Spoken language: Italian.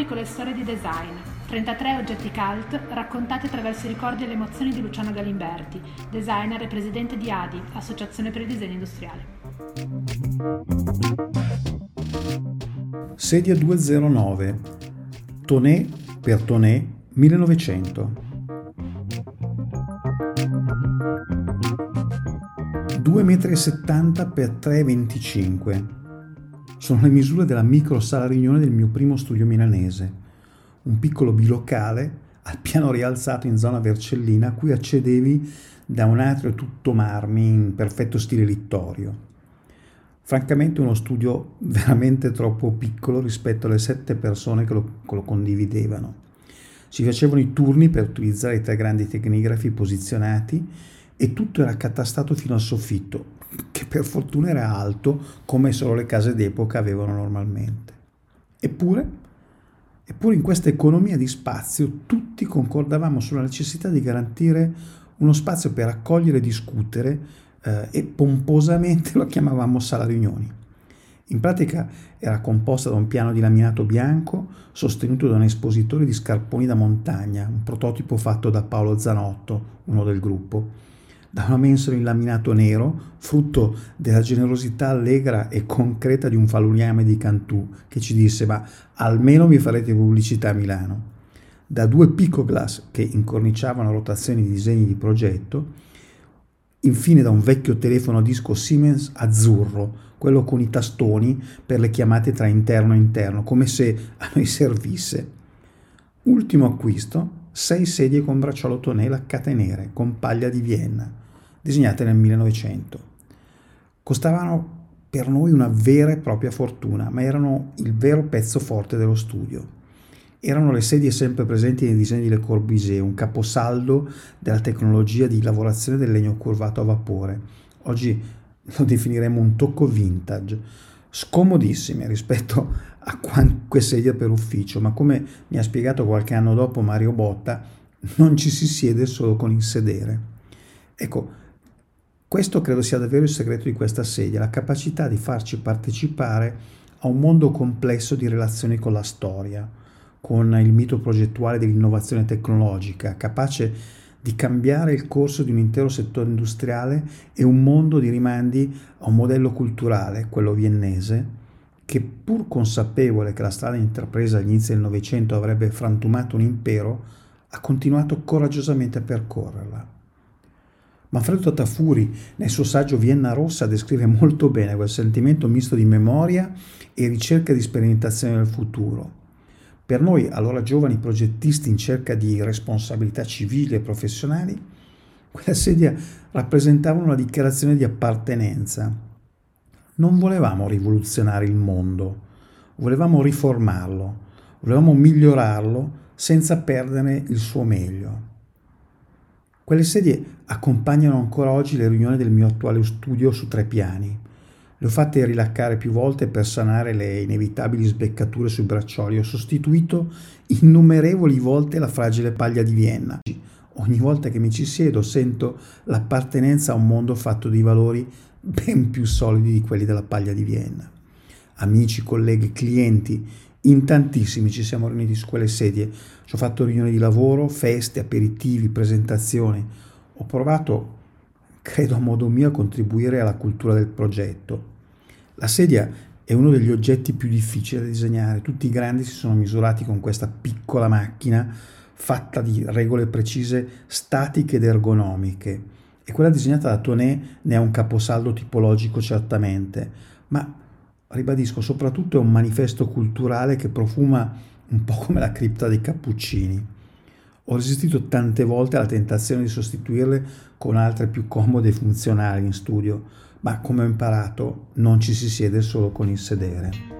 piccole storie di design, 33 oggetti cult raccontati attraverso i ricordi e le emozioni di Luciano Galimberti, designer e presidente di ADI, Associazione per il Disegno Industriale. Sedia 209, Tonè per Tonè 1900. 2,70 m x 3,25 m. Sono le misure della micro sala riunione del mio primo studio milanese, un piccolo bilocale al piano rialzato in zona Vercellina a cui accedevi da un atrio tutto marmi in perfetto stile littorio. Francamente uno studio veramente troppo piccolo rispetto alle sette persone che lo, che lo condividevano. Si facevano i turni per utilizzare i tre grandi tecnigrafi posizionati e tutto era accatastato fino al soffitto, per fortuna era alto come solo le case d'epoca avevano normalmente. Eppure, eppure in questa economia di spazio tutti concordavamo sulla necessità di garantire uno spazio per accogliere e discutere eh, e pomposamente lo chiamavamo sala riunioni. In pratica era composta da un piano di laminato bianco sostenuto da un espositore di scarponi da montagna, un prototipo fatto da Paolo Zanotto, uno del gruppo, da una mensola in laminato nero, frutto della generosità allegra e concreta di un falugname di Cantù che ci disse ma almeno mi farete pubblicità a Milano. Da due picoglass che incorniciavano rotazioni di disegni di progetto, infine da un vecchio telefono a disco Siemens azzurro, quello con i tastoni per le chiamate tra interno e interno, come se a noi servisse. Ultimo acquisto, sei sedie con bracciolo tonè laccate nere, con paglia di Vienna disegnate nel 1900. Costavano per noi una vera e propria fortuna, ma erano il vero pezzo forte dello studio. Erano le sedie sempre presenti nei disegni di Le Corbusier, un caposaldo della tecnologia di lavorazione del legno curvato a vapore. Oggi lo definiremo un tocco vintage, scomodissime rispetto a qualche sedia per ufficio, ma come mi ha spiegato qualche anno dopo Mario Botta, non ci si siede solo con il sedere. Ecco, questo credo sia davvero il segreto di questa sedia, la capacità di farci partecipare a un mondo complesso di relazioni con la storia, con il mito progettuale dell'innovazione tecnologica, capace di cambiare il corso di un intero settore industriale e un mondo di rimandi a un modello culturale, quello viennese, che pur consapevole che la strada intrapresa agli inizi del Novecento avrebbe frantumato un impero, ha continuato coraggiosamente a percorrerla. Manfredo Tafuri, nel suo saggio Vienna Rossa, descrive molto bene quel sentimento misto di memoria e ricerca di sperimentazione del futuro. Per noi, allora giovani progettisti in cerca di responsabilità civili e professionali, quella sedia rappresentava una dichiarazione di appartenenza. Non volevamo rivoluzionare il mondo, volevamo riformarlo, volevamo migliorarlo senza perdere il suo meglio. Quelle sedie accompagnano ancora oggi le riunioni del mio attuale studio su tre piani. Le ho fatte rilaccare più volte per sanare le inevitabili sbeccature sui braccioli. Ho sostituito innumerevoli volte la fragile paglia di Vienna. Ogni volta che mi ci siedo sento l'appartenenza a un mondo fatto di valori ben più solidi di quelli della paglia di Vienna. Amici, colleghi, clienti, in tantissimi ci siamo riuniti su quelle sedie, ci ho fatto riunioni di lavoro, feste, aperitivi, presentazioni. Ho provato, credo a modo mio, a contribuire alla cultura del progetto. La sedia è uno degli oggetti più difficili da disegnare. Tutti i grandi si sono misurati con questa piccola macchina fatta di regole precise, statiche ed ergonomiche. E quella disegnata da Tonè ne è un caposaldo tipologico certamente, ma ribadisco, soprattutto è un manifesto culturale che profuma un po' come la cripta dei Cappuccini. Ho resistito tante volte alla tentazione di sostituirle con altre più comode e funzionali in studio, ma come ho imparato non ci si siede solo con il sedere.